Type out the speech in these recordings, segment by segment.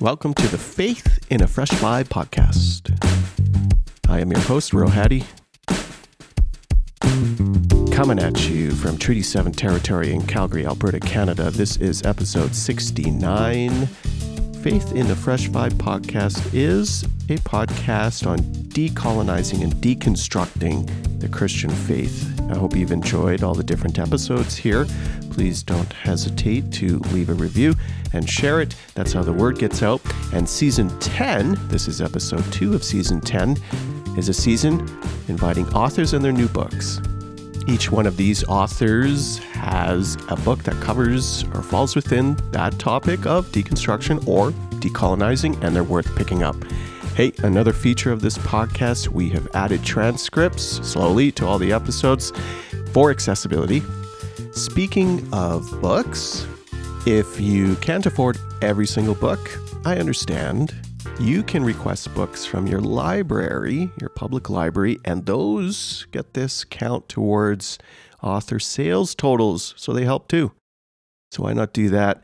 Welcome to the Faith in a Fresh Vibe podcast. I am your host, Rohadi. Coming at you from Treaty 7 territory in Calgary, Alberta, Canada. This is episode 69. Faith in the Fresh Vibe podcast is a podcast on decolonizing and deconstructing the Christian faith. I hope you've enjoyed all the different episodes here. Please don't hesitate to leave a review and share it. That's how the word gets out. And season 10, this is episode 2 of season 10, is a season inviting authors and their new books. Each one of these authors has a book that covers or falls within that topic of deconstruction or decolonizing, and they're worth picking up. Hey, another feature of this podcast, we have added transcripts slowly to all the episodes for accessibility. Speaking of books, if you can't afford every single book, I understand. You can request books from your library, your public library, and those get this count towards author sales totals, so they help too. So why not do that?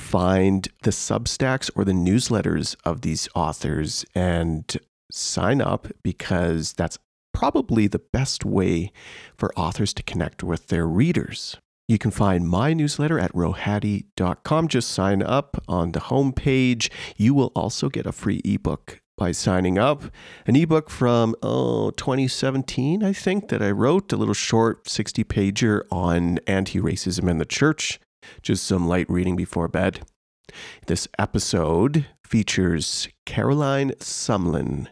Find the Substacks or the newsletters of these authors and sign up because that's probably the best way for authors to connect with their readers. You can find my newsletter at rohadi.com. Just sign up on the homepage. You will also get a free ebook by signing up. An ebook from oh, 2017, I think, that I wrote, a little short 60 pager on anti racism in the church. Just some light reading before bed. This episode features Caroline Sumlin.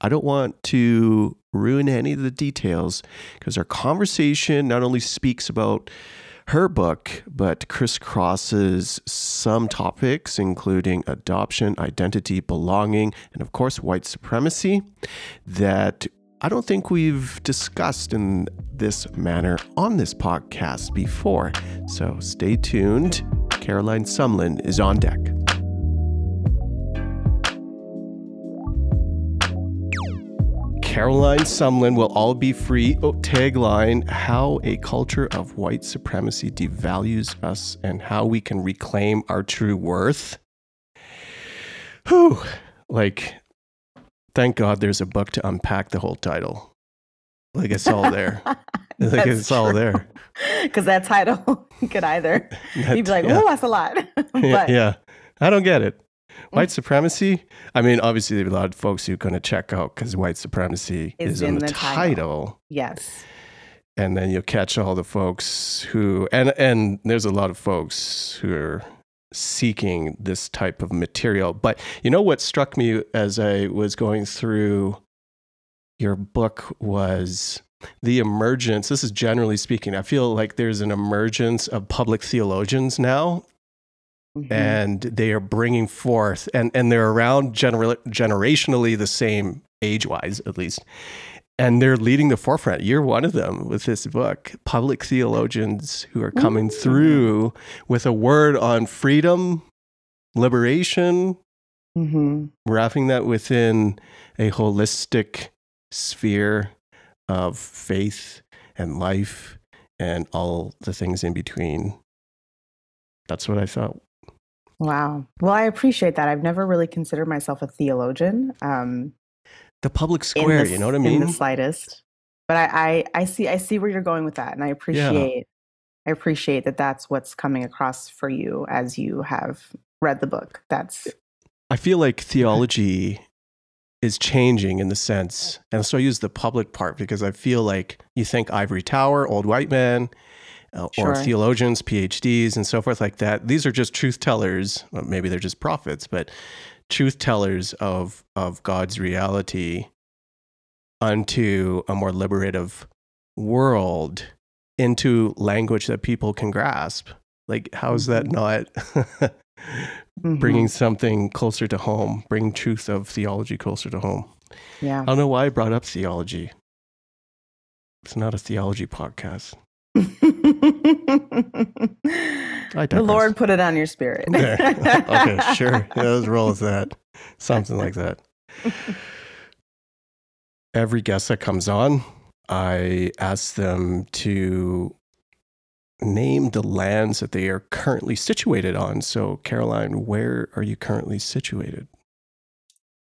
I don't want to ruin any of the details because our conversation not only speaks about her book, but crisscrosses some topics, including adoption, identity, belonging, and of course, white supremacy, that I don't think we've discussed in this manner on this podcast before. So stay tuned. Caroline Sumlin is on deck. Caroline Sumlin will all be free. Oh, tagline How a culture of white supremacy devalues us and how we can reclaim our true worth. Whew. Like, thank God there's a book to unpack the whole title. Like, it's all there. like, it's all there. Because that title could either, That- you'd be like, yeah. oh, that's a lot. but yeah, yeah. I don't get it. Mm. White supremacy. I mean, obviously, there are a lot of folks who are going to check out because white supremacy Is is in, in the, the title. title. yes. and then you'll catch all the folks who and and there's a lot of folks who are seeking this type of material but you know what struck me as i was going through your book was the emergence this is generally speaking i feel like there's an emergence of public theologians now Mhm. and they are bringing forth and and they're around gener- generationally the same age wise at least and they're leading the forefront you're one of them with this book public theologians who are coming Ooh. through with a word on freedom liberation Mhm. wrapping that within a holistic sphere of faith and life and all the things in between that's what i thought Wow. Well, I appreciate that. I've never really considered myself a theologian. Um, the public square the- you know what i mean? In the slightest. But I, I, I see, I see where you're going with that, and I appreciate, I appreciate that that's what's coming across for you as you have read the book. That's I feel like theology is changing in the sense, and so I use the public part because I feel like you think ivory tower, old white man, uh, or theologians, PhDs, and so forth like that. These are just truth tellers. Well, maybe they're just prophets, but truth tellers of of God's reality unto a more liberative world into language that people can grasp. Like, how is that not Mhm. bringing something closer to home, bringing truth of theology closer to home. yeah. I don't know why I brought up theology. It's not a theology podcast. I the. Lord put it on your spirit. Okay, okay sure. Yeah, let's roll with that. Something like that. Every guest that comes on, I ask them to name the lands that they are currently situated on. So, Caroline, where are you currently situated?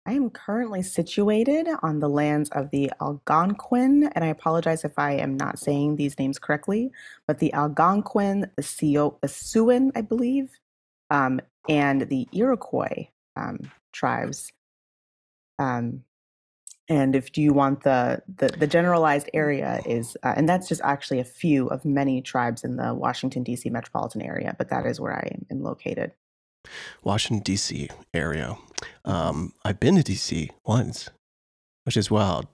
I am currently situated on the lands of the Algonquin, and I apologize if I am not saying these names correctly, but the Algonquin, the, Sio- Siouan, I believe, um, and the Iroquois um, tribes. Um, and if you want the the, the generalized area is, uh, and that's just actually a few of many tribes in the Washington D.C. metropolitan area, but that is where I am located. Washington D.C. area. Um, I've been to D.C. once, which is wild.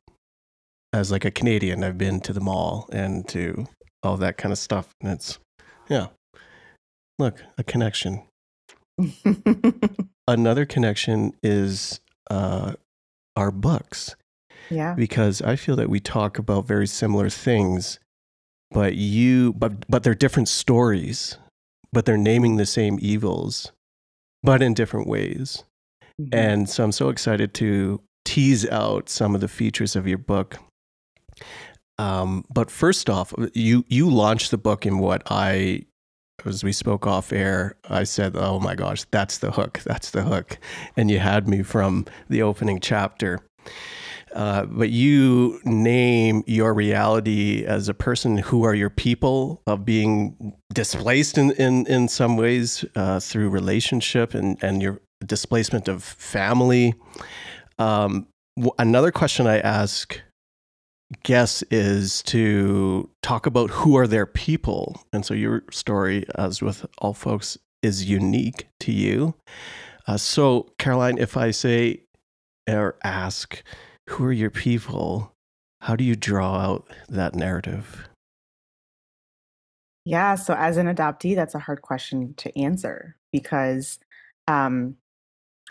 As like a Canadian, I've been to the mall and to all that kind of stuff, and it's yeah. Look, a connection. Another connection is uh, our books. Yeah. Because I feel that we talk about very similar things, but you but but they're different stories, but they're naming the same evils, but in different ways. Mm-hmm. And so I'm so excited to tease out some of the features of your book. Um, but first off, you you launched the book in what I as we spoke off air, I said, "Oh my gosh, that's the hook. That's the hook," and you had me from the opening chapter. Uh, but you name your reality as a person who are your people of being displaced in, in, in some ways uh, through relationship and, and your displacement of family. Um, w- another question I ask guests is to talk about who are their people. And so your story, as with all folks, is unique to you. Uh, so, Caroline, if I say or ask, who are your people? How do you draw out that narrative? Yeah, so as an adoptee, that's a hard question to answer because um,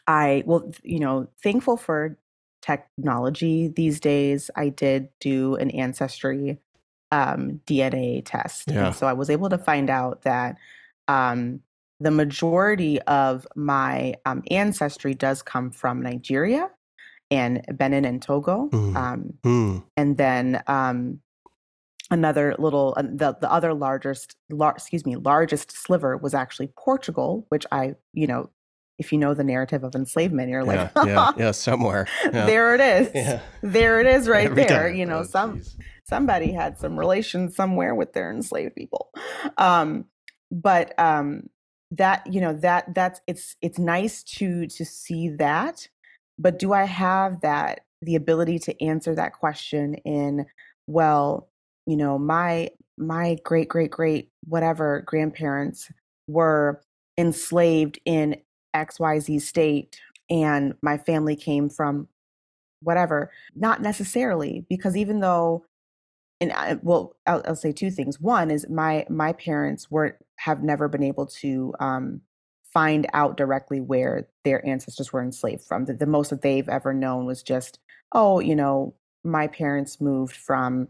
I, well, you know, thankful for technology these days. I did do an ancestry um, DNA test. Yeah. And so I was able to find out that um, the majority of my um, ancestry does come from Nigeria and Benin and Togo. Mm. Um, mm. And then um, another little, uh, the, the other largest, lar- excuse me, largest sliver was actually Portugal, which I, you know, if you know the narrative of enslavement, you're like, yeah, yeah, somewhere. Yeah. there it is. Yeah. There it is right Every there. Time. You know, oh, some geez. somebody had some relation somewhere with their enslaved people. Um, but um, that, you know, that that's it's it's nice to to see that but do I have that, the ability to answer that question in, well, you know, my my great great great whatever grandparents were enslaved in XYZ state and my family came from whatever. Not necessarily, because even though and I, well, I'll, I'll, say two things. One is my my parents were have never been able to um, find out directly where their ancestors were enslaved from. The, the most that they've ever known was just, oh, you know, my parents moved from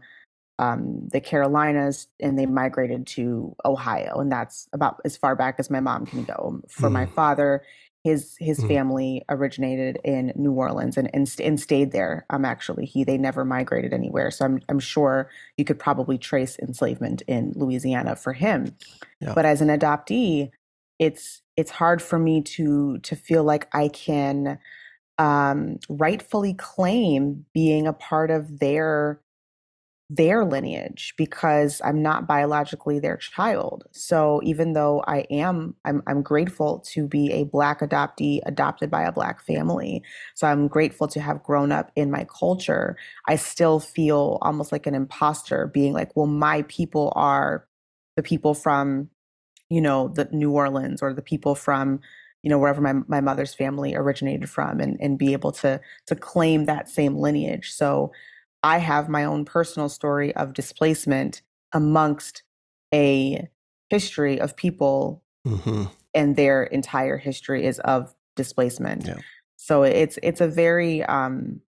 um, the Carolinas and they migrated to Ohio, and that's about as far back as my mom can go. For mm. my father, his his mm. family originated in New Orleans and, and and stayed there. Um, actually, he they never migrated anywhere. So I'm I'm sure you could probably trace enslavement in Louisiana for him. Yeah. But as an adoptee, it's it's hard for me to to feel like I can um, rightfully claim being a part of their their lineage because I'm not biologically their child. So even though I am, I'm, I'm grateful to be a Black adoptee adopted by a Black family. So I'm grateful to have grown up in my culture. I still feel almost like an imposter being like, well, my people are the people from you know, the New Orleans or the people from, you know, wherever my, my mother's family originated from and, and be able to to claim that same lineage. So I have my own personal story of displacement amongst a history of people mm-hmm. and their entire history is of displacement. Yeah. So it's it's a very um,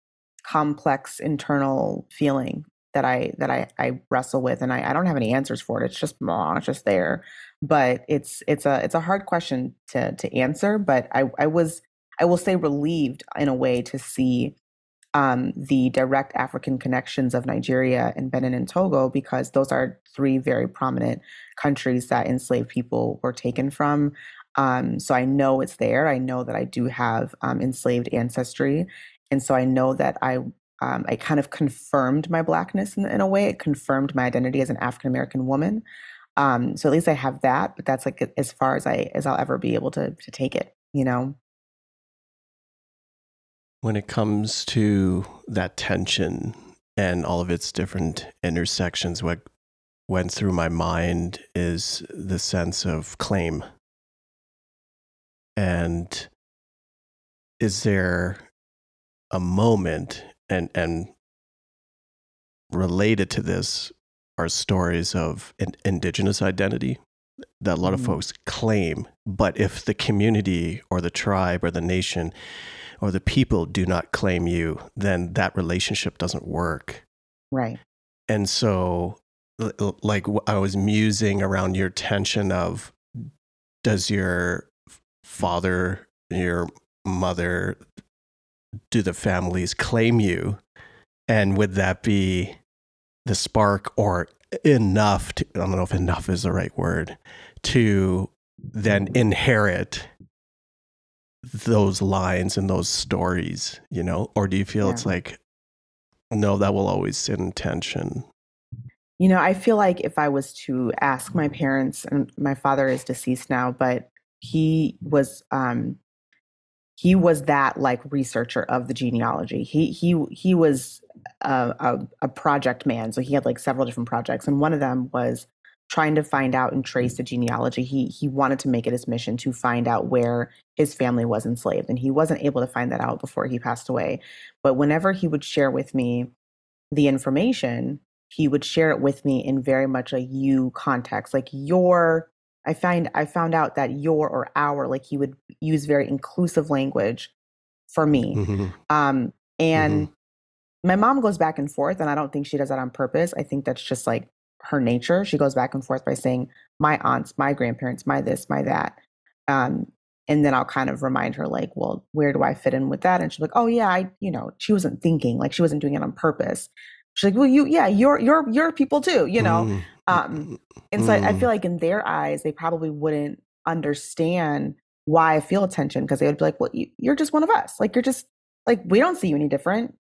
complex internal feeling that I that I, I wrestle with and I, I don't have any answers for it. It's just oh, it's just there but it's it's a it's a hard question to to answer but i i was i will say relieved in a way to see um, the direct African connections of Nigeria and Benin and Togo, because those are three very prominent countries that enslaved people were taken from. Um, so I know it's there. I know that I do have um, enslaved ancestry. And so I know that I um, I kind of confirmed my blackness in, in, a way. It confirmed my identity as an African American woman. Um, so at least I have that, but that's like as far as I as I'll ever be able to to take it, you know. When it comes to that tension and all of its different intersections, what went through my mind is the sense of claim. And is there a moment and and related to this are stories of in, indigenous identity that a lot of mm. folks claim. But if the community or the tribe or the nation or the people do not claim you, then that relationship doesn't work. Right. And so, like, I was musing around your tension of does your father, your mother, do the families claim you? And would that be the spark or enough to, I don't know if enough is the right word to then inherit those lines and those stories, you know? Or do you feel yeah. it's like, no, that will always sit in tension? You know, I feel like if I was to ask my parents, and my father is deceased now, but he was um he was that like researcher of the genealogy. He he he was a, a, a, project man, so he had like several different projects, and one of them was trying to find out and trace the genealogy. He he wanted to make it his mission to find out where his family was enslaved, and he wasn't able to find that out before he passed away. But whenever he would share with me the information, he would share it with me in very much a you context, like your I find I found out that your or our, like he would use very inclusive language for me. Mm-hmm. Um, and mm-hmm. my mom goes back and forth, and I don't think she does that on purpose. I think that's just like her nature. She goes back and forth by saying, my aunts, my grandparents, my this, my that. Um, and then I'll kind of remind her, like, well, where do I fit in with that? And she's like, oh yeah, I, you know, she wasn't thinking, like she wasn't doing it on purpose. She's like, well, you, yeah, you're, you're, you're people too, you know? Mm. Um, and so mm. I, I, feel mm. like in their eyes, they probably wouldn't understand why I feel attention because they would be like, well, you, you're just one of us. Like, you're just like, we don't see you any different,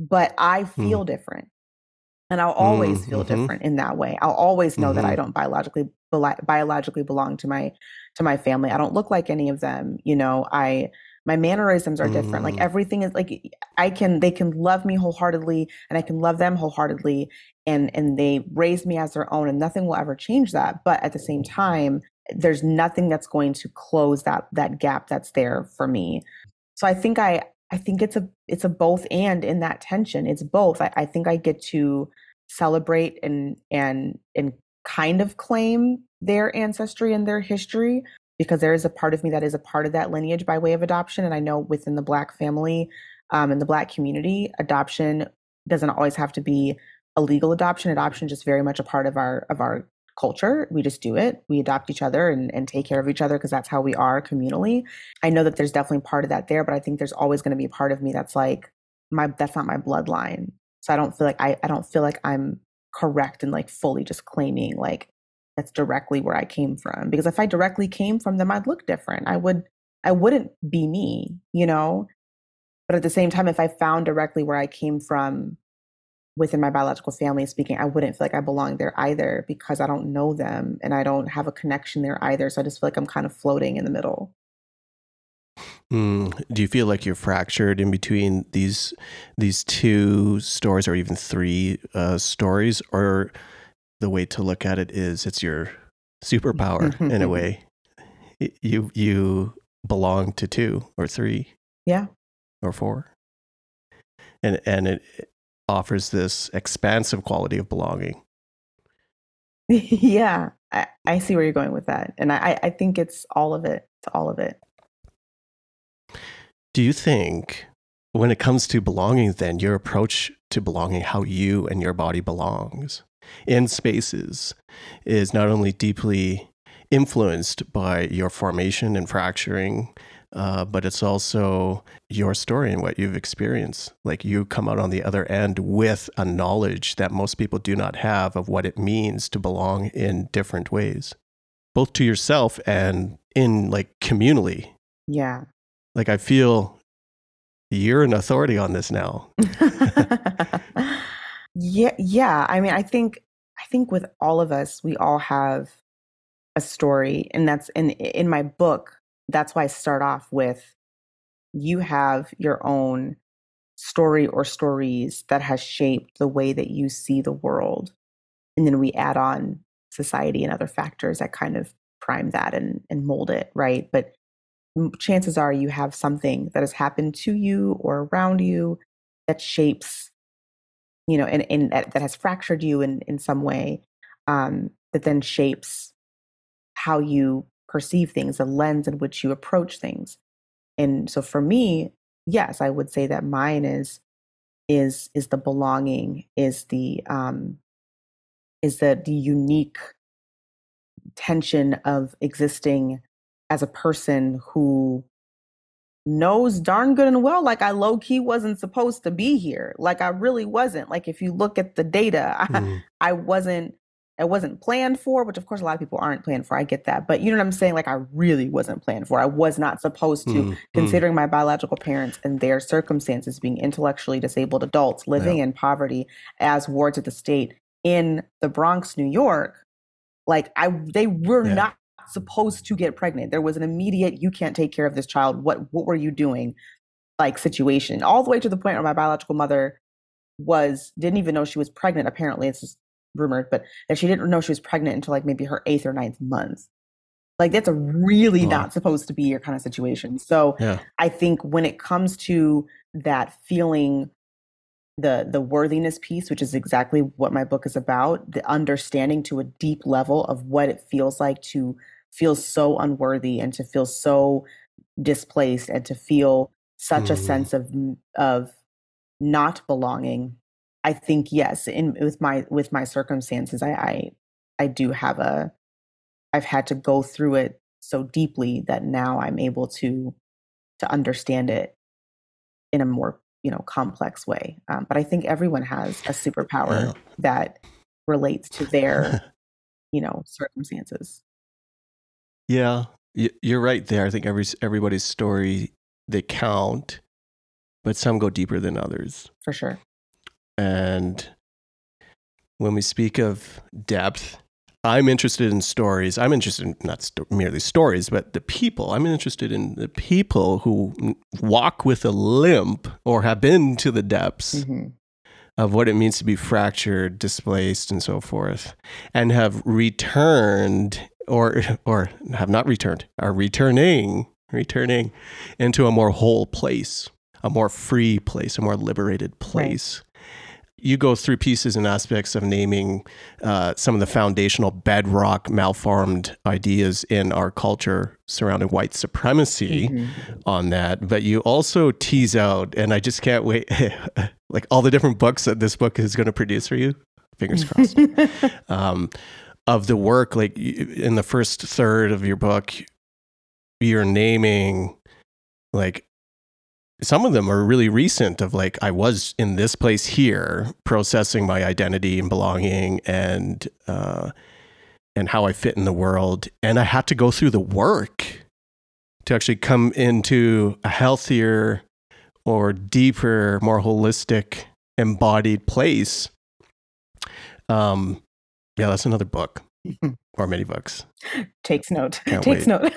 but I mm. feel mm. different. And I'll always mm, feel mm-hmm. different in that way. I'll always know mm-hmm. that I mm-hmm. don't biologically biologically belong to my to my family. I don't look like any of them. You know, I my mannerisms are different mm. like everything is like i can they can love me wholeheartedly and i can love them wholeheartedly and and they raise me as their own and nothing will ever change that but at the same time there's nothing that's going to close that that gap that's there for me so i think i i think it's a it's a both and in that tension it's both i, I think i get to celebrate and and and kind of claim their ancestry and their history because there is a part of me that is a part of that lineage by way of adoption. And I know within the Black family um, and the Black community, adoption doesn't always have to be a legal adoption. Adoption is just very much a part of our of our culture. We just do it. We adopt each other and, and take care of each other because that's how we are communally. I know that there's definitely part of that there, but I think there's always going to be a part of me that's like my that's not my bloodline. So I don't feel like I, I don't feel like I'm correct and like fully just claiming like that's directly where I came from. Because if I directly came from them, I'd look different. I would I wouldn't be me, you know? But at the same time, if I found directly where I came from within my biological family speaking, I wouldn't feel like I belong there either because I don't know them and I don't have a connection there either. So I just feel like I'm kind of floating in the middle. Mm, do you feel like you're fractured in between these these two stories or even three uh, stories, or the way to look at it is it's your superpower in a way. You you belong to two or three. Yeah. Or four. And and it offers this expansive quality of belonging. yeah. I, I see where you're going with that. And I, I think it's all of it. It's all of it. Do you think when it comes to belonging, then your approach to belonging, how you and your body belongs, in spaces is not only deeply influenced by your formation and fracturing, uh, but it's also your story and what you've experienced. Like you come out on the other end with a knowledge that most people do not have of what it means to belong in different ways, both to yourself and in like communally. Yeah. Like I feel you're an authority on this now. yeah, yeah. I mean, I think I think with all of us, we all have a story, and that's in in my book. That's why I start off with you have your own story or stories that has shaped the way that you see the world, and then we add on society and other factors that kind of prime that and and mold it, right? But chances are you have something that has happened to you or around you that shapes you know and, and that, that has fractured you in in some way um, that then shapes how you perceive things the lens in which you approach things. And so for me yes i would say that mine is is is the belonging is the um is the the unique tension of existing as a person who knows darn good and well like I low key wasn't supposed to be here. Like I really wasn't. Like if you look at the data, mm. I, I wasn't I wasn't planned for, which of course a lot of people aren't planned for. I get that. But you know what I'm saying? Like I really wasn't planned for. I was not supposed to, mm. considering mm. my biological parents and their circumstances being intellectually disabled adults living yeah. in poverty as wards of the state in the Bronx, New York. Like I they were yeah. not supposed to get pregnant. There was an immediate, you can't take care of this child. What what were you doing? Like situation. All the way to the point where my biological mother was didn't even know she was pregnant. Apparently, it's just rumored, but that she didn't know she was pregnant until like maybe her eighth or ninth month. Like that's a really oh. not supposed to be your kind of situation. So yeah. I think when it comes to that feeling the the worthiness piece which is exactly what my book is about the understanding to a deep level of what it feels like to feel so unworthy and to feel so displaced and to feel such mm. a sense of of not belonging i think yes in with my with my circumstances i i, I do have a i've had to go through it so deeply that now i'm able to to understand it in a more you know complex way um, but i think everyone has a superpower yeah. that relates to their you know circumstances yeah, you're right there. I think every everybody's story they count, but some go deeper than others. For sure. And when we speak of depth, I'm interested in stories. I'm interested in not st- merely stories, but the people. I'm interested in the people who walk with a limp or have been to the depths mm-hmm. of what it means to be fractured, displaced, and so forth, and have returned or or have not returned are returning returning into a more whole place a more free place a more liberated place right. you go through pieces and aspects of naming uh, some of the foundational bedrock malformed ideas in our culture surrounding white supremacy mm-hmm. on that but you also tease out and i just can't wait like all the different books that this book is going to produce for you fingers crossed um, of the work, like in the first third of your book, you're naming like some of them are really recent of like i was in this place here processing my identity and belonging and uh and how i fit in the world and i had to go through the work to actually come into a healthier or deeper more holistic embodied place. Um yeah, that's another book or many books. Takes note. Can't Takes wait.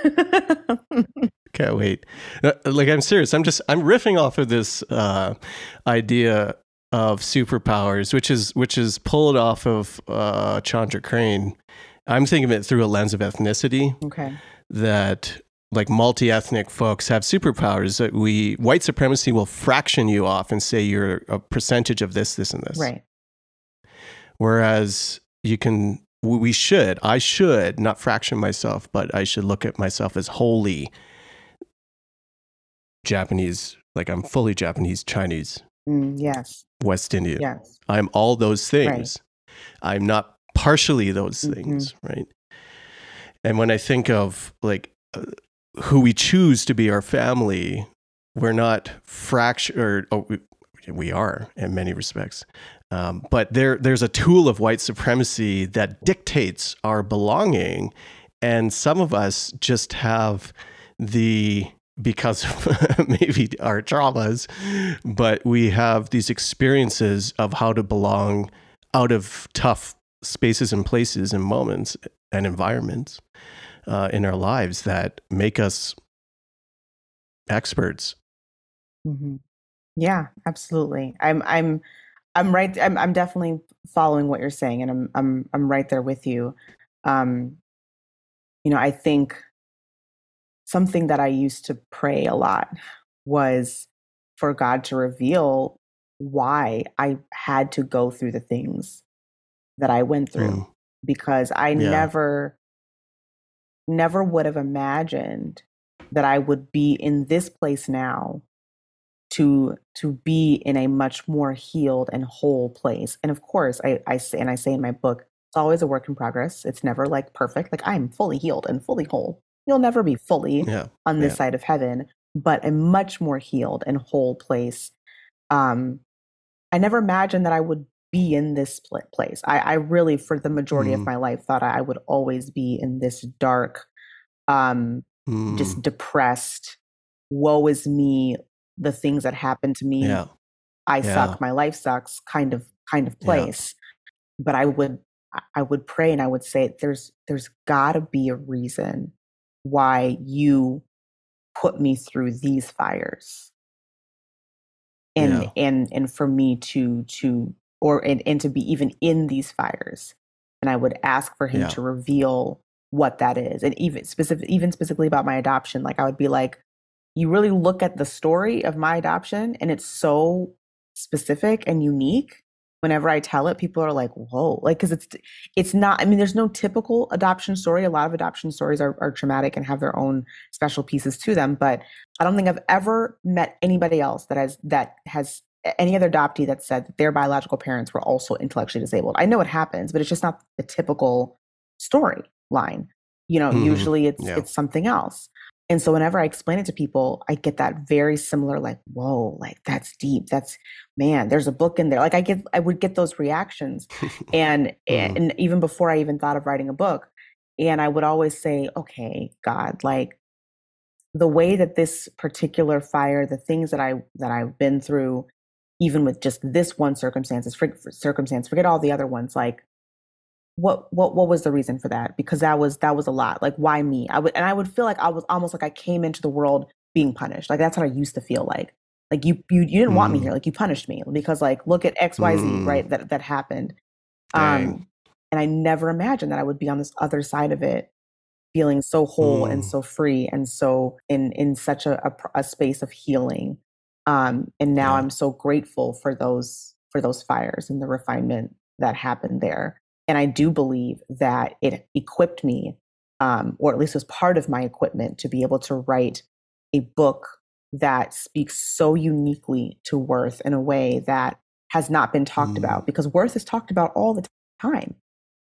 note. Can't wait. Like I'm serious. I'm just I'm riffing off of this uh, idea of superpowers, which is which is pulled off of uh, Chandra Crane. I'm thinking of it through a lens of ethnicity. Okay. That like multi-ethnic folks have superpowers that we white supremacy will fraction you off and say you're a percentage of this, this, and this. Right. Whereas you can we should i should not fraction myself but i should look at myself as wholly japanese like i'm fully japanese chinese mm, yes west indian yes i'm all those things right. i'm not partially those mm-hmm. things right And when I think of like uh, who we choose to be our family, we're not fractured. Oh, we, we are in many respects. Um, but there, there's a tool of white supremacy that dictates our belonging. And some of us just have the, because of maybe our traumas, but we have these experiences of how to belong out of tough spaces and places and moments and environments uh, in our lives that make us experts. Mm-hmm. Yeah, absolutely. I'm I'm I'm right. I'm I'm definitely following what you're saying, and I'm I'm I'm right there with you. Um, you know, I think something that I used to pray a lot was for God to reveal why I had to go through the things that I went through, mm. because I yeah. never never would have imagined that I would be in this place now to to be in a much more healed and whole place. And of course, I, I say and I say in my book, it's always a work in progress. It's never like perfect. Like I'm fully healed and fully whole. You'll never be fully yeah. on this yeah. side of heaven, but a much more healed and whole place. Um, I never imagined that I would be in this place. I, I really, for the majority mm. of my life, thought I would always be in this dark, um, mm. just depressed, woe is me, the things that happen to me yeah. i yeah. suck my life sucks kind of kind of place yeah. but i would i would pray and i would say there's there's got to be a reason why you put me through these fires and and and for me to to or and, and to be even in these fires and i would ask for him to reveal what that is and even specific even specifically about my adoption like i would be like you really look at the story of my adoption and it's so specific and unique. Whenever i tell it people are like whoa like because it's it's not i mean there's no typical adoption story. A lot of adoption stories are, are traumatic and have their own special pieces to them but i don't think i've ever met anybody else that has that has any other adoptee that said that their biological parents were also intellectually disabled. I know it happens but it's just not the typical story line you know mm-hmm. usually it's yeah. it's something else and so whenever I explain it to people, I get that very similar, like, whoa, like that's deep. That's man, there's a book in there. Like I get I would get those reactions. and mm. and even before I even thought of writing a book. And I would always say, okay, God, like the way that this particular fire, the things that I that I've been through, even with just this one circumstances, for, circumstance, forget all the other ones, like what what what was the reason for that because that was that was a lot like why me i would and i would feel like i was almost like i came into the world being punished like that's what i used to feel like like you you, you didn't mm. want me here mm. like you punished me because like look at xyz mm. right that that happened Dang. um and i never imagined that i would be on this other side of it feeling so whole mm. and so free and so in in such a, a, a space of healing um and now yeah. i'm so grateful for those for those fires and the refinement that happened there and I do believe that it equipped me, um, or at least was part of my equipment, to be able to write a book that speaks so uniquely to worth in a way that has not been talked mm. about because worth is talked about all the time,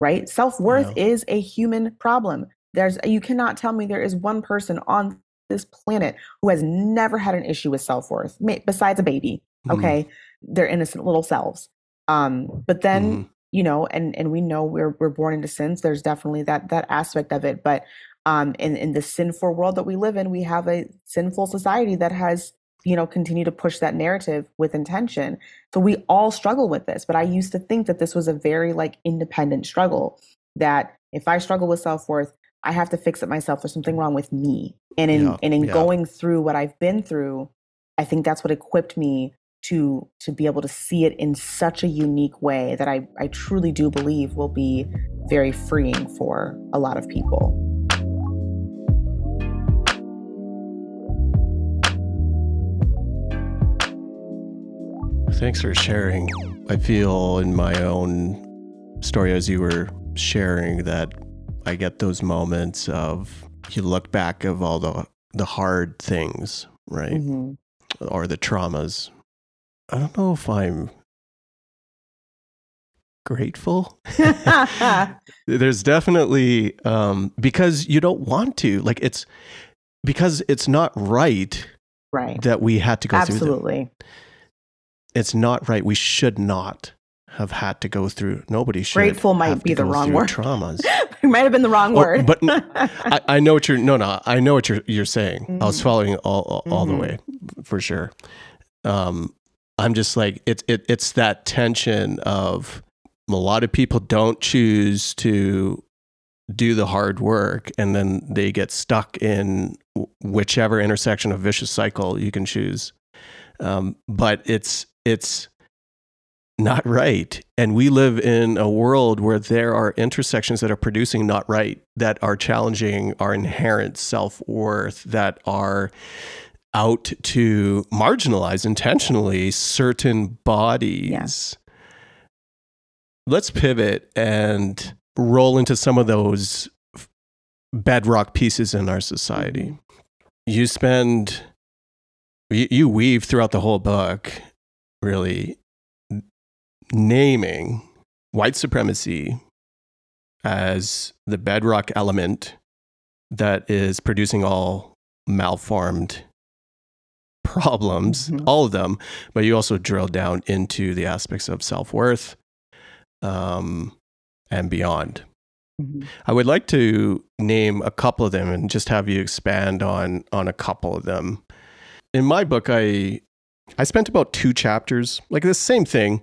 right? Self worth yeah. is a human problem. There's you cannot tell me there is one person on this planet who has never had an issue with self worth besides a baby. Mm. Okay, they're innocent little selves. Um, but then mm you know and and we know we're we're born into sins there's definitely that that aspect of it but um in in the sinful world that we live in we have a sinful society that has you know continue to push that narrative with intention so we all struggle with this but i used to think that this was a very like independent struggle that if i struggle with self-worth i have to fix it myself there's something wrong with me and in yeah, and in yeah. going through what i've been through i think that's what equipped me to to be able to see it in such a unique way that I, I truly do believe will be very freeing for a lot of people. Thanks for sharing. I feel in my own story as you were sharing that I get those moments of you look back of all the the hard things, right? Mm-hmm. Or the traumas I don't know if I'm grateful. There's definitely um, because you don't want to like it's because it's not right. Right. That we had to go Absolutely. through. Absolutely. It's not right. We should not have had to go through. Nobody should. Grateful might be the wrong word. Traumas. it might have been the wrong word. but I, I, know what you're. No, no. I know what you're. You're saying. Mm-hmm. I was following all all, mm-hmm. the way for sure. Um, I'm just like it's it, it's that tension of a lot of people don't choose to do the hard work and then they get stuck in whichever intersection of vicious cycle you can choose um, but it's it's not right. And we live in a world where there are intersections that are producing not right, that are challenging our inherent self worth, that are out to marginalize intentionally certain bodies. Yes. Let's pivot and roll into some of those bedrock pieces in our society. Mm-hmm. You spend, you, you weave throughout the whole book, really naming white supremacy as the bedrock element that is producing all malformed problems, mm-hmm. all of them, but you also drill down into the aspects of self worth um, and beyond. Mm-hmm. I would like to name a couple of them and just have you expand on on a couple of them. In my book, I I spent about two chapters, like the same thing,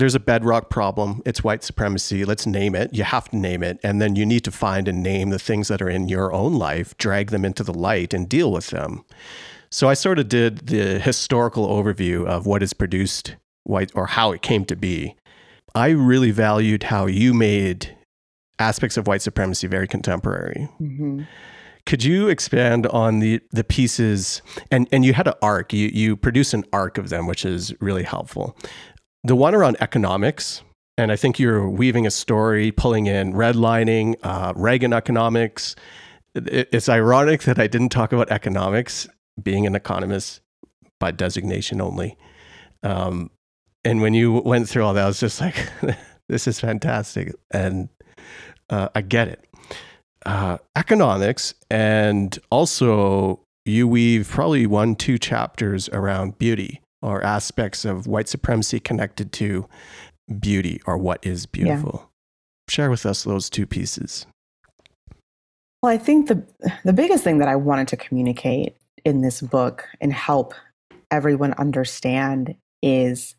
there's a bedrock problem. It's white supremacy. Let's name it. You have to name it. And then you need to find and name the things that are in your own life, drag them into the light, and deal with them. So I sort of did the historical overview of what is produced white or how it came to be. I really valued how you made aspects of white supremacy very contemporary. Mm-hmm. Could you expand on the the pieces and and you had an arc you you produce an arc of them which is really helpful the one around economics, and I think you're weaving a story, pulling in redlining, uh, Reagan economics. It's ironic that I didn't talk about economics, being an economist by designation only. Um, and when you went through all that, I was just like, this is fantastic. And uh, I get it. Uh, economics, and also you weave probably one, two chapters around beauty or aspects of white supremacy connected to beauty or what is beautiful. Yeah. Share with us those two pieces. Well, I think the the biggest thing that I wanted to communicate in this book and help everyone understand is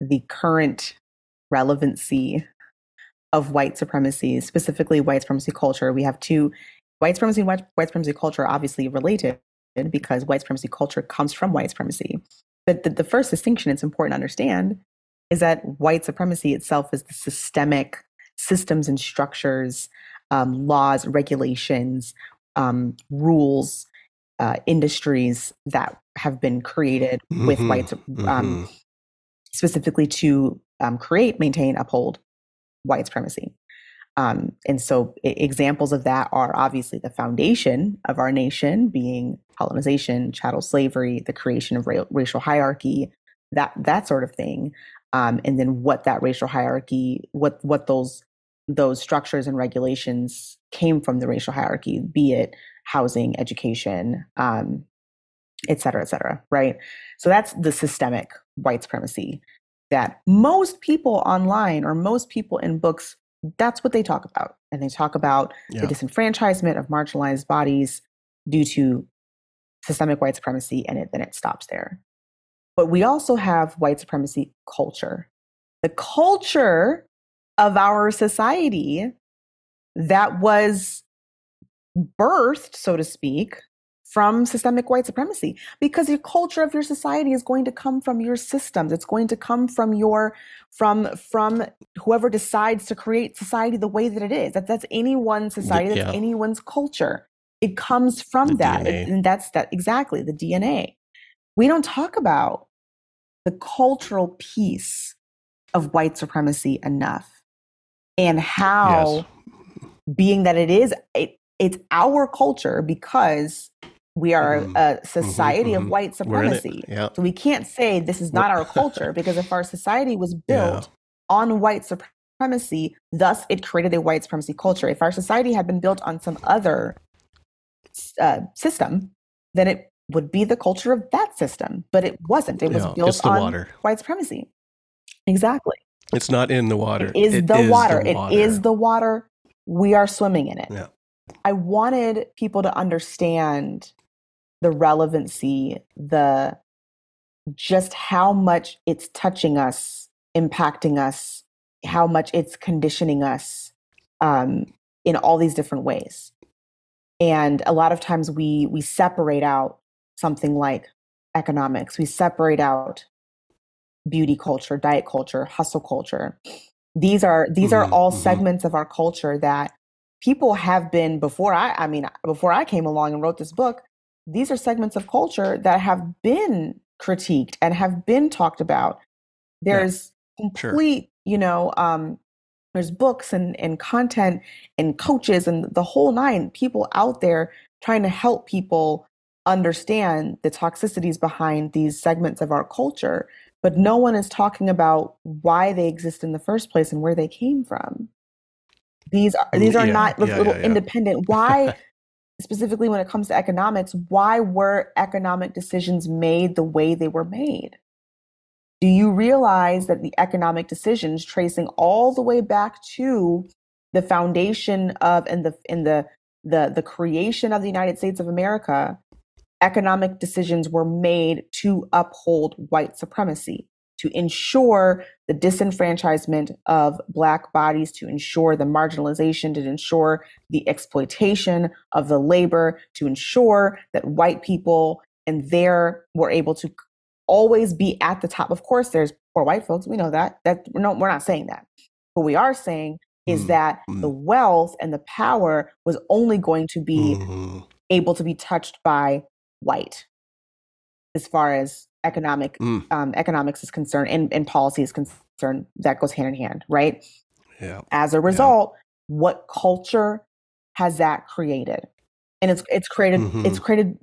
the current relevancy of white supremacy, specifically white supremacy culture. We have two white supremacy and white, white supremacy culture obviously related because white supremacy culture comes from white supremacy. But the, the first distinction it's important to understand is that white supremacy itself is the systemic systems and structures, um, laws, regulations, um, rules, uh, industries that have been created mm-hmm. with whites, um, mm-hmm. specifically to um, create, maintain, uphold white supremacy. Um, and so I- examples of that are obviously the foundation of our nation being colonization, chattel slavery, the creation of ra- racial hierarchy, that that sort of thing. Um, and then what that racial hierarchy, what what those those structures and regulations came from the racial hierarchy, be it housing, education, um, et cetera, et cetera, right? So that's the systemic white supremacy that most people online or most people in books that's what they talk about. And they talk about yeah. the disenfranchisement of marginalized bodies due to systemic white supremacy, and it, then it stops there. But we also have white supremacy culture, the culture of our society that was birthed, so to speak, from systemic white supremacy because your culture of your society is going to come from your systems. It's going to come from your from from whoever decides to create society the way that it is. That that's anyone's society that's yeah. anyone's culture. It comes from the that. It, and that's that exactly the dna we don't talk about the cultural piece of white supremacy enough and how yes. being that it is it, it's our culture because we are mm-hmm. a mm-hmm, society mm-hmm, of white supremacy. Yeah. So we can't say this is not our culture because if our society was built yeah. on white supremacy. Thus, it created a white supremacy culture. If our society had been built on some other uh, system, then it would be the culture of that system. But it wasn't. It was yeah, built on water. white supremacy. Exactly. It's not in the water. It is, it the, is water. the water. It is the water. We are swimming in it. I wanted people to understand the relevancy, the just how much it's touching us, impacting us, how much it's conditioning us um, in all these different ways. And a lot of times we we separate out something like economics. We separate out beauty culture, diet culture, hustle culture. These are these mm-hmm, are all mm-hmm. segments of our culture that people have been before I I mean before I came along and wrote this book, these are segments of culture that have been critiqued and have been talked about. There's yeah, complete, sure. you know, um, there's books and, and content and coaches and the whole nine people out there trying to help people understand the toxicities behind these segments of our culture. But no one is talking about why they exist in the first place and where they came from. These are these are yeah, not yeah, little yeah, independent. Why specifically when it comes to economics, why were economic decisions made the way they were made? Do you realize that the economic decisions tracing all the way back to the foundation of and the in the the the creation of the United States of America, economic decisions were made to uphold white supremacy to ensure the disenfranchisement of Black bodies, to ensure the marginalization, to ensure the exploitation of the labor, to ensure that white people and there were able to always be at the top. Of course, there's poor white folks. We know that. That no, we're not saying that. What we are saying is mm that mm the wealth and the power was only going to be mm-hmm. able to be touched by white as far as economic mm. um, economics is concerned and, and policy is concerned that goes hand in hand right yeah as a result yeah. what culture has that created and it's it's created mm-hmm. it's created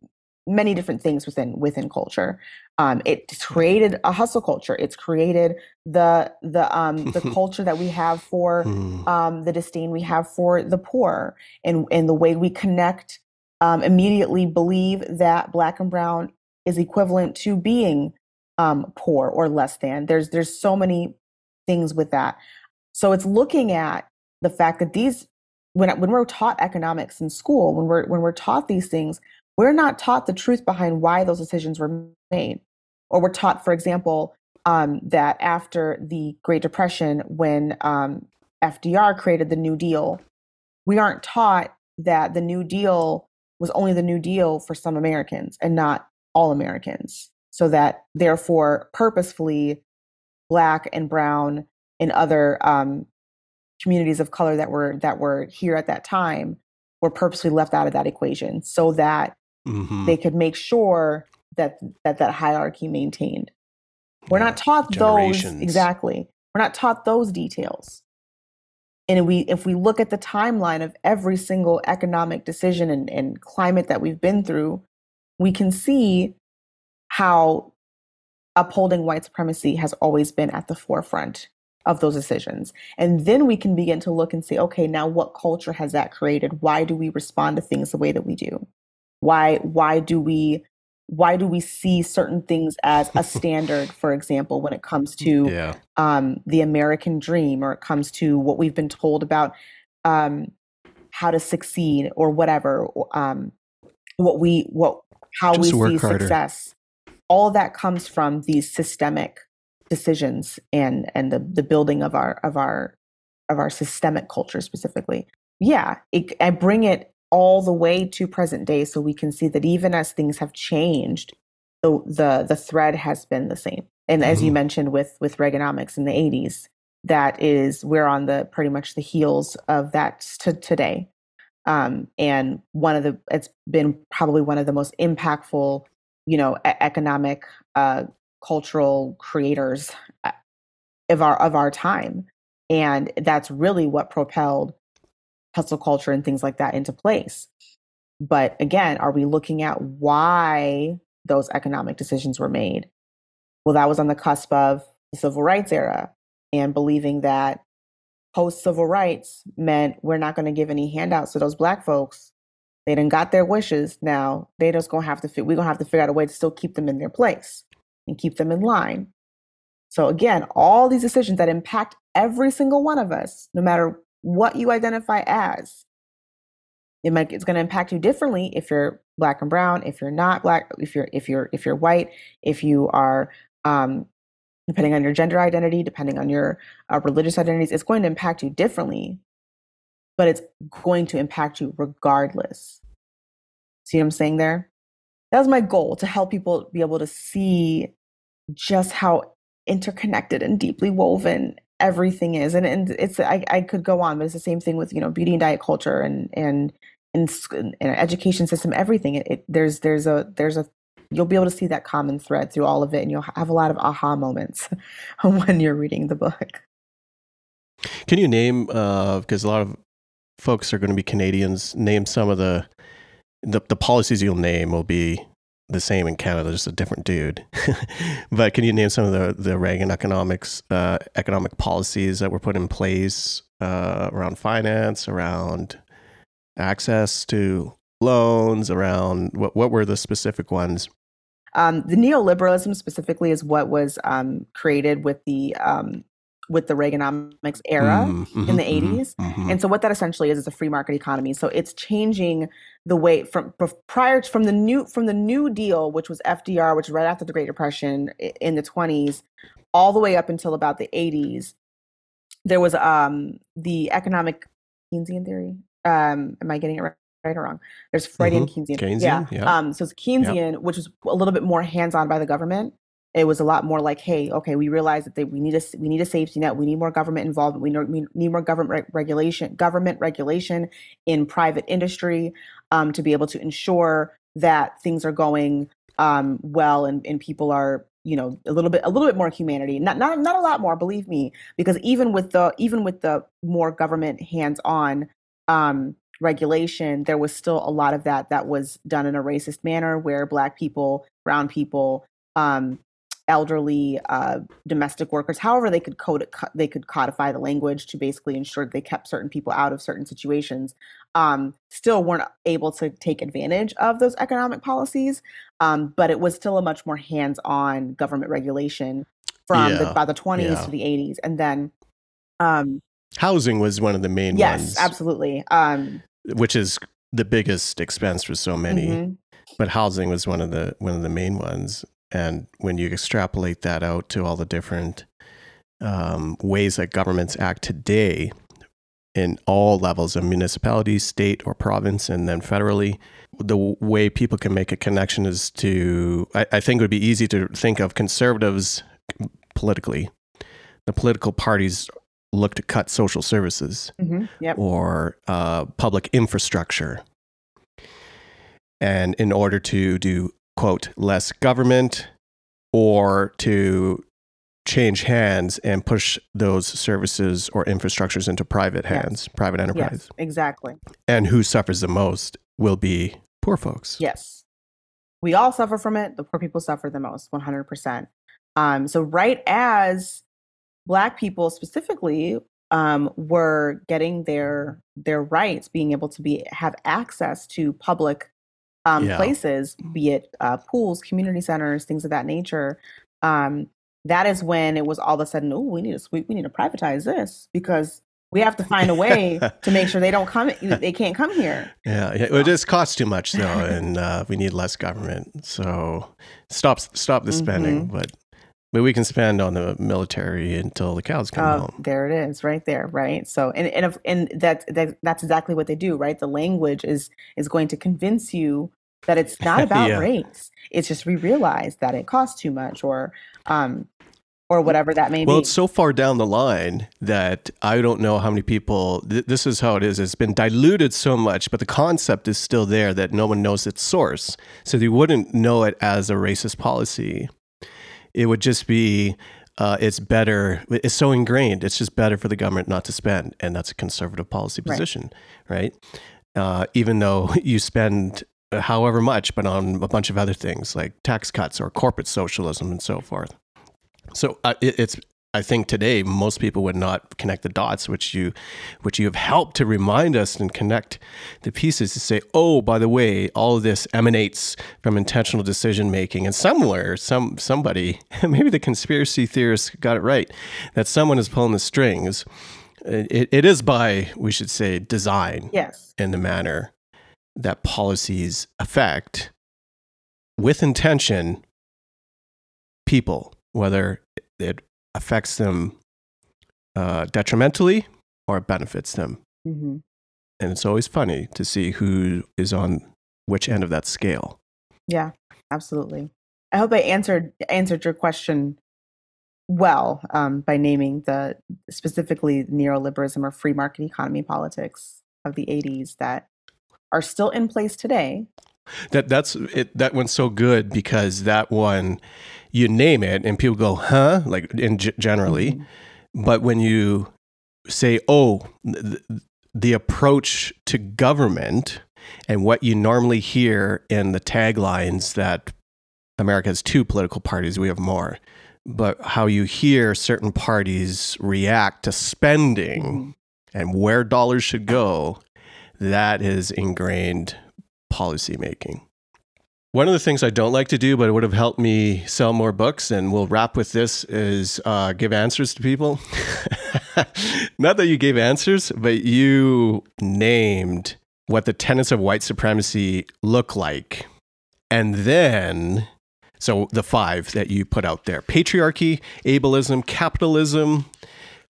many different things within within culture um, it's created a hustle culture it's created the the um the culture that we have for mm. um the disdain we have for the poor and and the way we connect um, immediately believe that black and brown is equivalent to being um, poor or less than. There's there's so many things with that. So it's looking at the fact that these when when we're taught economics in school, when we're when we're taught these things, we're not taught the truth behind why those decisions were made. Or we're taught, for example, um, that after the Great Depression, when um, FDR created the New Deal, we aren't taught that the New Deal was only the New Deal for some Americans and not all Americans, so that therefore, purposefully, Black and Brown and other um, communities of color that were that were here at that time were purposely left out of that equation, so that mm-hmm. they could make sure that that that hierarchy maintained. We're yeah. not taught those exactly. We're not taught those details. And we, if we look at the timeline of every single economic decision and, and climate that we've been through, we can see how upholding white supremacy has always been at the forefront of those decisions. And then we can begin to look and say, okay, now what culture has that created? Why do we respond to things the way that we do? Why why do we why do we see certain things as a standard, for example, when it comes to yeah. um, the American dream or it comes to what we've been told about um, how to succeed or whatever, um, what we what how Just we see harder. success. All that comes from these systemic decisions and and the the building of our of our of our systemic culture specifically. Yeah, it, I bring it all the way to present day so we can see that even as things have changed, the the the thread has been the same. And mm-hmm. as you mm-hmm. mentioned with with Reaganomics in the 80s, that is we're on the pretty much the heels of that to today. Um, and one of the it's been probably one of the most impactful you know economic uh, cultural creators uh, of our of our time. And that's really what propelled hustle culture and things like that into place. But again are we looking at why those economic decisions were made? Well that was on the cusp of the civil rights era and believing that post civil rights meant we're not going to give any handouts to those black folks. They didn't got their wishes. Now they just gonna have to. Fit, we're gonna have to figure out a way to still keep them in their place and keep them in line. So again, all these decisions that impact every single one of us, no matter what you identify as, it might it's going to impact you differently if you're black and brown, if you're not black, if you're if you're if you're white, if you are um, depending on your gender identity, depending on your uh, religious identities, it's going to impact you differently, but it's going to impact you regardless. See what I'm saying there? That was my goal to help people be able to see just how interconnected and deeply woven everything is. And, and it's, I, I could go on, but it's the same thing with, you know, beauty and diet culture and, and, and, education system, everything. It, it, there's, there's a, there's a you'll be able to see that common thread through all of it and you'll have a lot of aha moments when you're reading the book. Can you name because uh, a lot of folks are going to be canadians name some of the, the the policies you'll name will be the same in canada just a different dude. But can you name some of the the reagan economics uh, economic policies that were put in place uh, around finance around access to loans around what what were the specific ones um, the neoliberalism specifically is what was um, created with the um, with the Reaganomics era mm-hmm, in the 80s. Mm-hmm, mm-hmm. And so what that essentially is is a free market economy. So it's changing the way from prior from the new from the new deal which was FDR which was right after the Great Depression in the 20s all the way up until about the 80s there was um the economic Keynesian theory um am I getting it right? Right or wrong. There's Freudian mm-hmm. Keynesian. Keynesian. Yeah. yeah. Um, so it's Keynesian, yep. which was a little bit more hands-on by the government. It was a lot more like, hey, okay, we realize that they, we need a we need a safety net. We need more government involvement. We need, we need more government re- regulation, government regulation in private industry um, to be able to ensure that things are going um, well and, and people are you know a little bit a little bit more humanity not not not a lot more believe me because even with the even with the more government hands on um regulation, there was still a lot of that that was done in a racist manner where Black people, Brown people, um, elderly uh, domestic workers, however they could code it, they could codify the language to basically ensure they kept certain people out of certain situations, um, still weren't able to take advantage of those economic policies. Um, but it was still a much more hands-on government regulation from yeah. the, by the 20s yeah. to the 80s, and then um, housing was one of the main yes, ones. Yes, absolutely. Um, which is the biggest expense for so many. Mm-hmm. But housing was one of the one of the main ones. And when you extrapolate that out to all the different um, ways that governments act today, in all levels of municipality, state, or province, and then federally. The way people can make a connection is to, I, I, think it would be easy to think of conservatives politically. The political parties look to cut social services mm-hmm. yep. or uh, public infrastructure. And in order to do, quote, less government or to change hands and push those services or infrastructures into private hands, yes. private enterprise. Yes, exactly. And who suffers the most will be poor folks. Yes. We all suffer from it. The poor people suffer the most, 100%. Um, so, right as black people specifically um, were getting their their rights, being able to be have access to public um, yeah. places, be it uh, pools, community centers, things of that nature. Um, that is when it was all of a sudden, oh, we need to we, we need to privatize this because we have to find a way to make sure they don't come they can't come here yeah, yeah. it just costs too much though and uh, we need less government so stop stop the spending mm-hmm. but but we can spend on the military until the cows come uh, home. There it is, right there, right. So, and and if, and that, that that's exactly what they do, right? The language is is going to convince you that it's not about yeah. race. It's just we realize that it costs too much, or um, or whatever that may well, be. Well, it's so far down the line that I don't know how many people. Th- this is how it is. It's been diluted so much, but the concept is still there that no one knows its source, so they wouldn't know it as a racist policy it would just be uh, it's better. It's so ingrained. It's just better for the government not to spend, and that's a conservative policy position, right? right? Uh, even though you spend however much, but on a bunch of other things like tax cuts or corporate socialism and so forth. So uh, it, it's I think today most people would not connect the dots, which you, which you have helped to remind us and connect the pieces to say, oh, by the way, all of this emanates from intentional decision making, and somewhere, some somebody, maybe the conspiracy theorists got it right, that someone is pulling the strings. It, it is by, we should say, design. Yes. In the manner that policies affect, with intention, people, whether it affects them uh, detrimentally or benefits them. Mm-hmm. And it's always funny to see who is on which end of that scale. Yeah, absolutely. I hope I answered answered your question well um, by naming the specifically neoliberalism or free market economy politics of the 80s that are still in place today. That that's it. That one's so good because that one you name it and people go, huh? Like in g- generally. Mm-hmm. But when you say, oh, the, the approach to government and what you normally hear in the taglines that America has two political parties, we have more, but how you hear certain parties react to spending mm-hmm. and where dollars should go, that is ingrained policymaking. One of the things I don't like to do, but it would have helped me sell more books, and we'll wrap with this, is uh, give answers to people. Not that you gave answers, but you named what the tenets of white supremacy look like. And then, so the five that you put out there patriarchy, ableism, capitalism,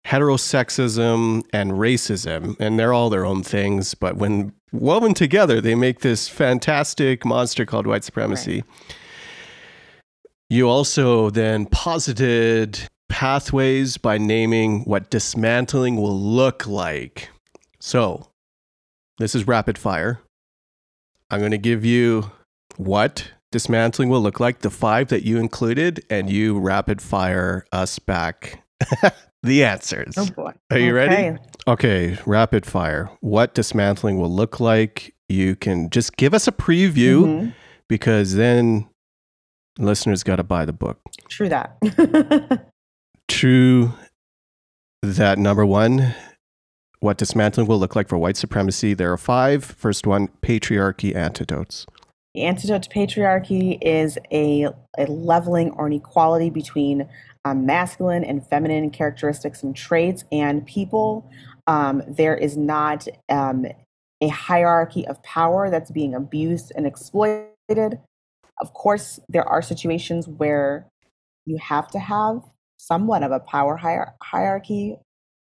heterosexism, and racism. And they're all their own things, but when woven together, they make this fantastic monster called white supremacy. Right. You also then posited pathways by naming what dismantling will look like. So, this is rapid fire. I'm going to give you what dismantling will look like, the five that you included, and you rapid fire us back the answers. Oh boy. Are you okay. ready? Okay, rapid fire. What dismantling will look like? You can just give us a preview mm-hmm. because then listeners got to buy the book. True that. True that number one, what dismantling will look like for white supremacy. There are five. First one, patriarchy antidotes. The antidote to patriarchy is a, a leveling or an equality between um, masculine and feminine characteristics and traits and people. Um, there is not um, a hierarchy of power that's being abused and exploited. Of course, there are situations where you have to have somewhat of a power hier- hierarchy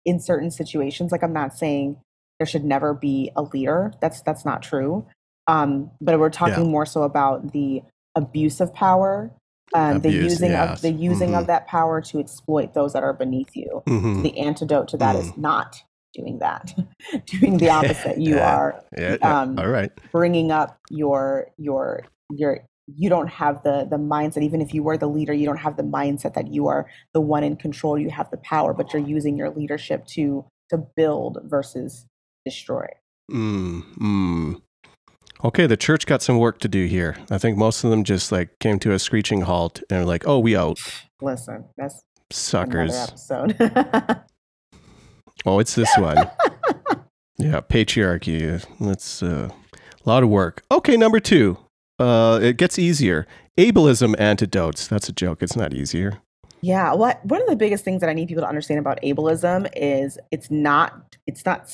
in certain situations. Like I'm not saying there should never be a leader. That's that's not true. Um, but we're talking yeah. more so about the abuse of power um, the using yes. of the using mm-hmm. of that power to exploit those that are beneath you. Mm-hmm. The antidote to that mm. is not doing that, doing the opposite. You yeah. are yeah. Um, all right, bringing up your your your. You don't have the the mindset. Even if you were the leader, you don't have the mindset that you are the one in control. You have the power, but you're using your leadership to to build versus destroy. Mm, mm. Okay, the church got some work to do here. I think most of them just like came to a screeching halt and were like, "Oh, we out." Listen, that's suckers. episode. oh, it's this one. yeah, patriarchy. That's uh, a lot of work. Okay, number two. Uh, it gets easier. Ableism antidotes. That's a joke. It's not easier. Yeah, what one of the biggest things that I need people to understand about ableism is it's not it's not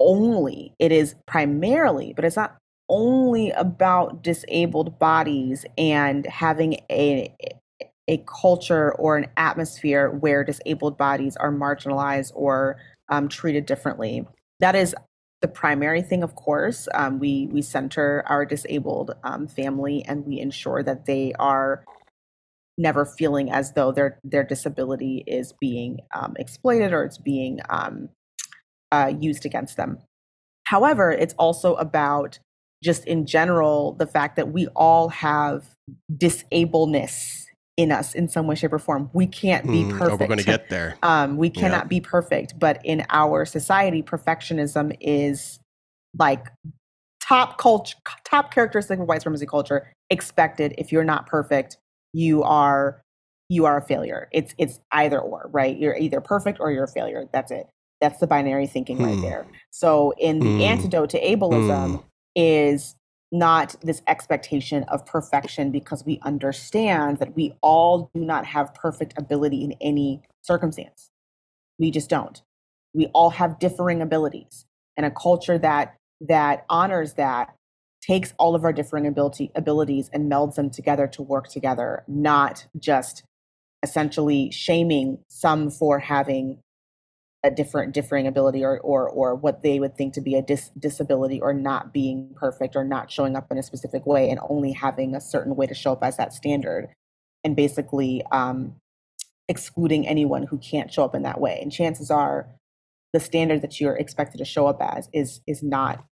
only it is primarily, but it's not only about disabled bodies and having a a culture or an atmosphere where disabled bodies are marginalized or um, treated differently. That is the primary thing, of course. Um, we we center our disabled um, family and we ensure that they are never feeling as though their their disability is being um, exploited or it's being um, uh, used against them. However, it's also about just in general, the fact that we all have disableness in us in some way, shape, or form. We can't be perfect. Mm, oh, we're going to get there. Um, we cannot yeah. be perfect, but in our society, perfectionism is like top culture, top characteristic of white supremacy culture. Expected. If you're not perfect, you are you are a failure. It's it's either or, right? You're either perfect or you're a failure. That's it. That's the binary thinking right hmm. there. So in the mm. antidote to ableism mm. is not this expectation of perfection because we understand that we all do not have perfect ability in any circumstance. We just don't. We all have differing abilities. And a culture that that honors that takes all of our differing ability abilities and melds them together to work together, not just essentially shaming some for having a different differing ability or or or what they would think to be a dis- disability or not being perfect or not showing up in a specific way and only having a certain way to show up as that standard and basically um, excluding anyone who can't show up in that way. And chances are the standard that you're expected to show up as is is not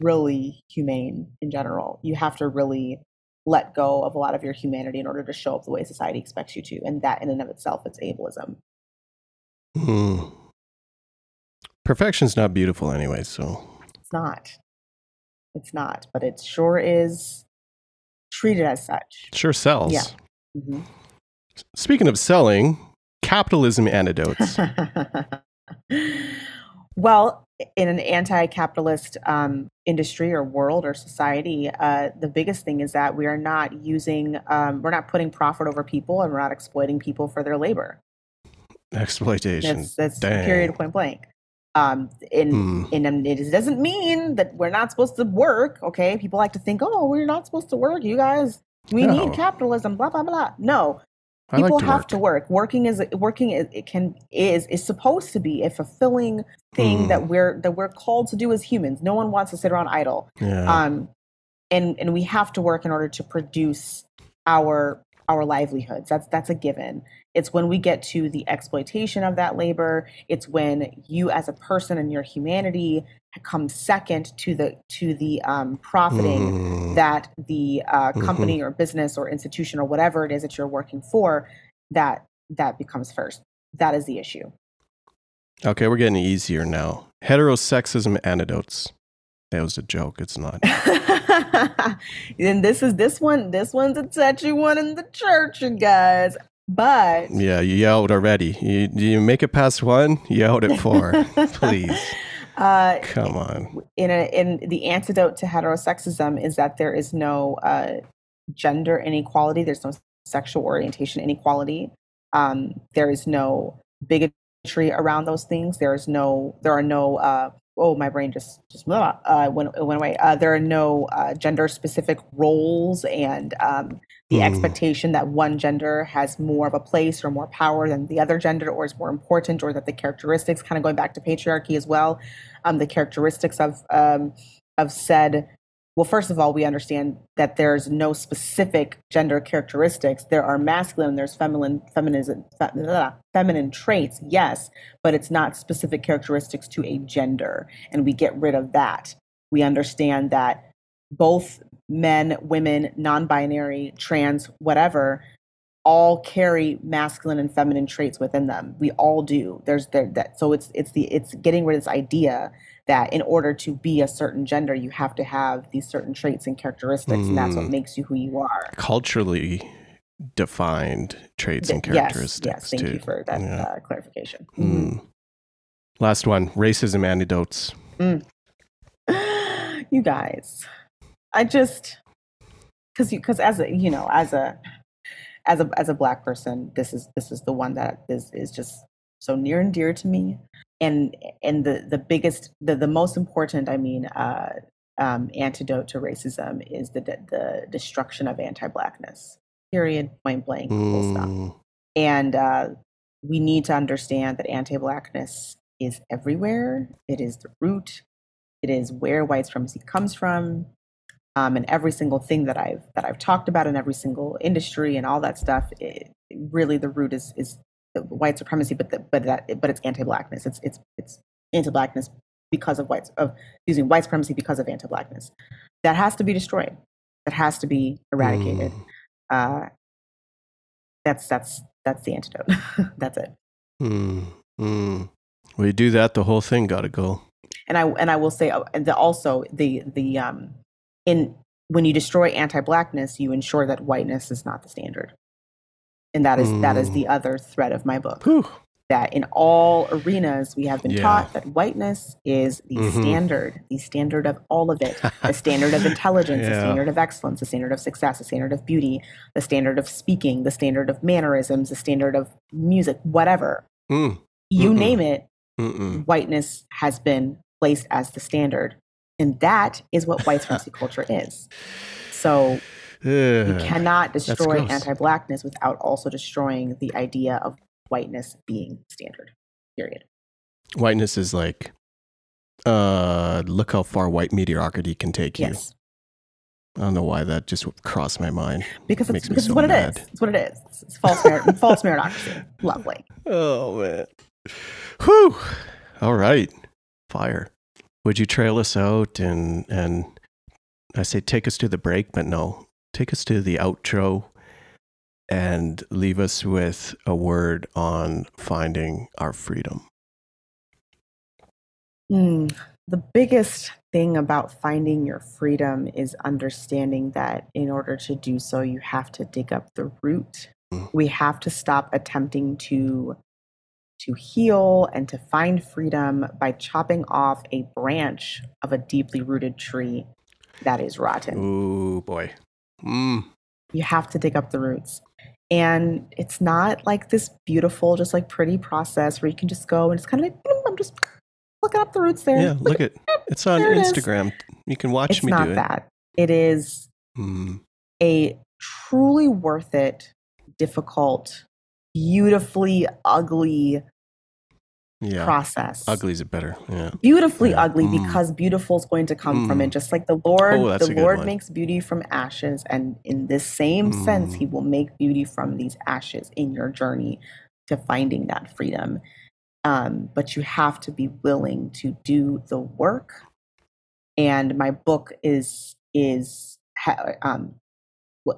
really humane in general. You have to really let go of a lot of your humanity in order to show up the way society expects you to and that in and of itself is ableism. Mm. Perfection's not beautiful anyway, so. It's not. It's not, but it sure is treated as such. Sure sells. Yeah. Mm-hmm. Speaking of selling, capitalism antidotes. well, in an anti-capitalist um, industry or world or society, uh, the biggest thing is that we are not using, um, we're not putting profit over people, and we're not exploiting people for their labor. Exploitation. That's, that's period point blank. Um, and, mm. and it doesn't mean that we're not supposed to work. Okay, people like to think, oh, we're not supposed to work. You guys, we no. need capitalism. Blah blah blah. No, people like to have work. to work. Working is working. Is, it can is is supposed to be a fulfilling thing mm. that we're that we're called to do as humans. No one wants to sit around idle. Yeah. Um, and and we have to work in order to produce our our livelihoods. That's that's a given. It's when we get to the exploitation of that labor. It's when you, as a person and your humanity, come second to the to the um, profiting mm. that the uh, company mm-hmm. or business or institution or whatever it is that you're working for. That that becomes first. That is the issue. Okay, we're getting easier now. Heterosexism antidotes. That was a joke. It's not. and this is this one. This one's a touchy one in the church, you guys. But yeah, you yelled already. You you make it past one, you yelled at four. Please. Uh, Come on. In a, in the antidote to heterosexism is that there is no uh, gender inequality. There's no sexual orientation inequality. Um, there is no bigotry around those things. There is no. There are no uh, oh my brain just just blah, uh, went, it went away uh, there are no uh, gender specific roles and um, the mm. expectation that one gender has more of a place or more power than the other gender or is more important or that the characteristics kind of going back to patriarchy as well um, the characteristics of um, of said well, first of all, we understand that there's no specific gender characteristics. There are masculine there's feminine, feminine, feminine traits, yes, but it's not specific characteristics to a gender. And we get rid of that. We understand that both men, women, non binary, trans, whatever, all carry masculine and feminine traits within them. We all do. There's there that so it's it's the it's getting rid of this idea that in order to be a certain gender, you have to have these certain traits and characteristics, mm. and that's what mm. makes you who you are. Culturally defined traits and characteristics. Yes, yes. Thank too. you for that yeah. uh, clarification. Mm. Last one: racism antidotes. Mm. you guys, I just because you because as a you know as a as a as a black person, this is this is the one that is is just so near and dear to me and and the the biggest the, the most important i mean uh, um, antidote to racism is the the destruction of anti-blackness period point blank full stop. Mm. and uh, we need to understand that anti-blackness is everywhere. It is the root. It is where white supremacy comes from. Um, and every single thing that I've that I've talked about in every single industry and all that stuff, it, really the root is is white supremacy, but the, but that but it's anti-blackness. It's it's it's anti-blackness because of whites of using white supremacy because of anti-blackness. That has to be destroyed. That has to be eradicated. Mm. Uh, that's that's that's the antidote. that's it. Mm. Mm. Well, you do that, the whole thing got to go. And I and I will say, uh, and the, also the the um in when you destroy anti-blackness, you ensure that whiteness is not the standard. And that is mm. that is the mm. other thread of my book. Whew. That in all arenas we have been yeah. taught that whiteness is the mm-hmm. standard, the standard of all of it, the standard of intelligence, yeah. the standard of excellence, the standard of success, the standard of beauty, the standard of speaking, the standard of mannerisms, the standard of music, whatever. Mm. You Mm-mm. name it, Mm-mm. whiteness has been placed as the standard. And that is what white supremacy culture is. So you cannot destroy anti-blackness without also destroying the idea of whiteness being standard. Period. Whiteness is like, uh, look how far white mediocrity can take you. Yes. I don't know why that just crossed my mind. Because it's, because so it's what mad. it is. It's what it is. It's false, merit- false meritocracy. Lovely. Oh man. Whew. All right. Fire. Would you trail us out and and I say take us to the break, but no, take us to the outro and leave us with a word on finding our freedom. Mm, the biggest thing about finding your freedom is understanding that in order to do so, you have to dig up the root. Mm. We have to stop attempting to to heal and to find freedom by chopping off a branch of a deeply rooted tree that is rotten. Ooh, boy. Mm. You have to dig up the roots. And it's not like this beautiful, just like pretty process where you can just go and it's kind of like, I'm just looking up the roots there. Yeah, look, look at it's on Instagram. It you can watch it's me do it. It's not that. It is mm. a truly worth it, difficult, beautifully ugly yeah. process. Ugly is a better. Yeah. Beautifully yeah. ugly mm. because beautiful is going to come mm. from it. Mm. Just like the Lord, oh, the Lord makes beauty from ashes. And in this same mm. sense, he will make beauty from these ashes in your journey to finding that freedom. Um, but you have to be willing to do the work. And my book is is um,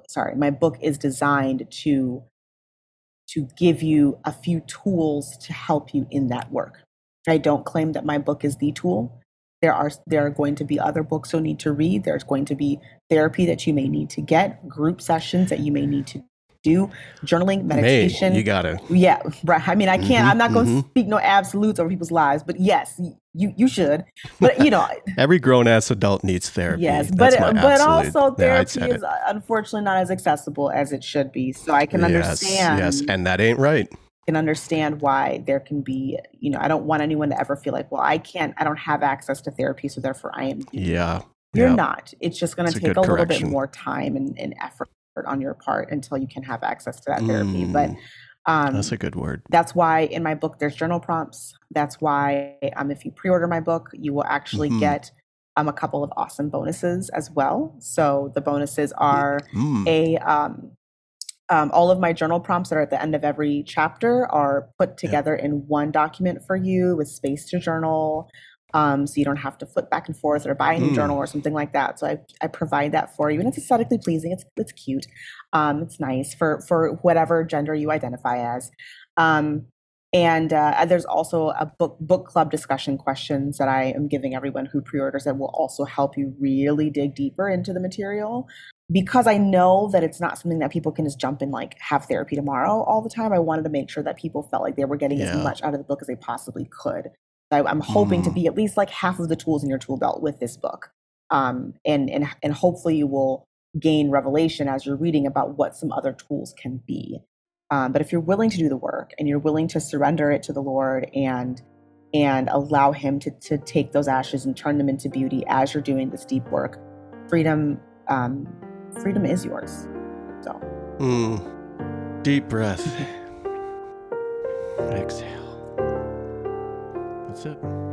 sorry, my book is designed to to give you a few tools to help you in that work. I don't claim that my book is the tool. There are there are going to be other books you'll need to read. There's going to be therapy that you may need to get, group sessions that you may need to do journaling, meditation. May, you gotta. Yeah, right. I mean, I can't. Mm-hmm, I'm not going to mm-hmm. speak no absolutes over people's lives, but yes, you you should. But you know, every grown ass adult needs therapy. Yes, but but also therapy yeah, is unfortunately not as accessible as it should be. So I can yes, understand. Yes, and that ain't right. Can understand why there can be. You know, I don't want anyone to ever feel like, well, I can't. I don't have access to therapy, so therefore I am. Yeah. You're not. It's just going to take a, a little bit more time and, and effort on your part until you can have access to that therapy. Mm, but um, that's a good word. That's why in my book there's journal prompts. That's why um, if you pre-order my book, you will actually mm-hmm. get um, a couple of awesome bonuses as well. So the bonuses are mm. a um, um, all of my journal prompts that are at the end of every chapter are put together yeah. in one document for you with space to journal um, so you don't have to flip back and forth or buy a new mm. journal or something like that. So I, I provide that for you, and it's aesthetically pleasing. It's it's cute. Um, it's nice for for whatever gender you identify as. Um, and uh, there's also a book book club discussion questions that I am giving everyone who pre-orders that will also help you really dig deeper into the material. Because I know that it's not something that people can just jump in like have therapy tomorrow all the time. I wanted to make sure that people felt like they were getting yeah. as much out of the book as they possibly could. I, am hoping mm. to be at least like half of the tools in your tool belt with this book. Um, and, and, and hopefully you will gain revelation as you're reading about what some other tools can be. Um, but if you're willing to do the work and you're willing to surrender it to the Lord and and allow Him to to take those ashes and turn them into beauty as you're doing this deep work, freedom um, freedom is yours. So, mm. deep breath. Exhale. That's it.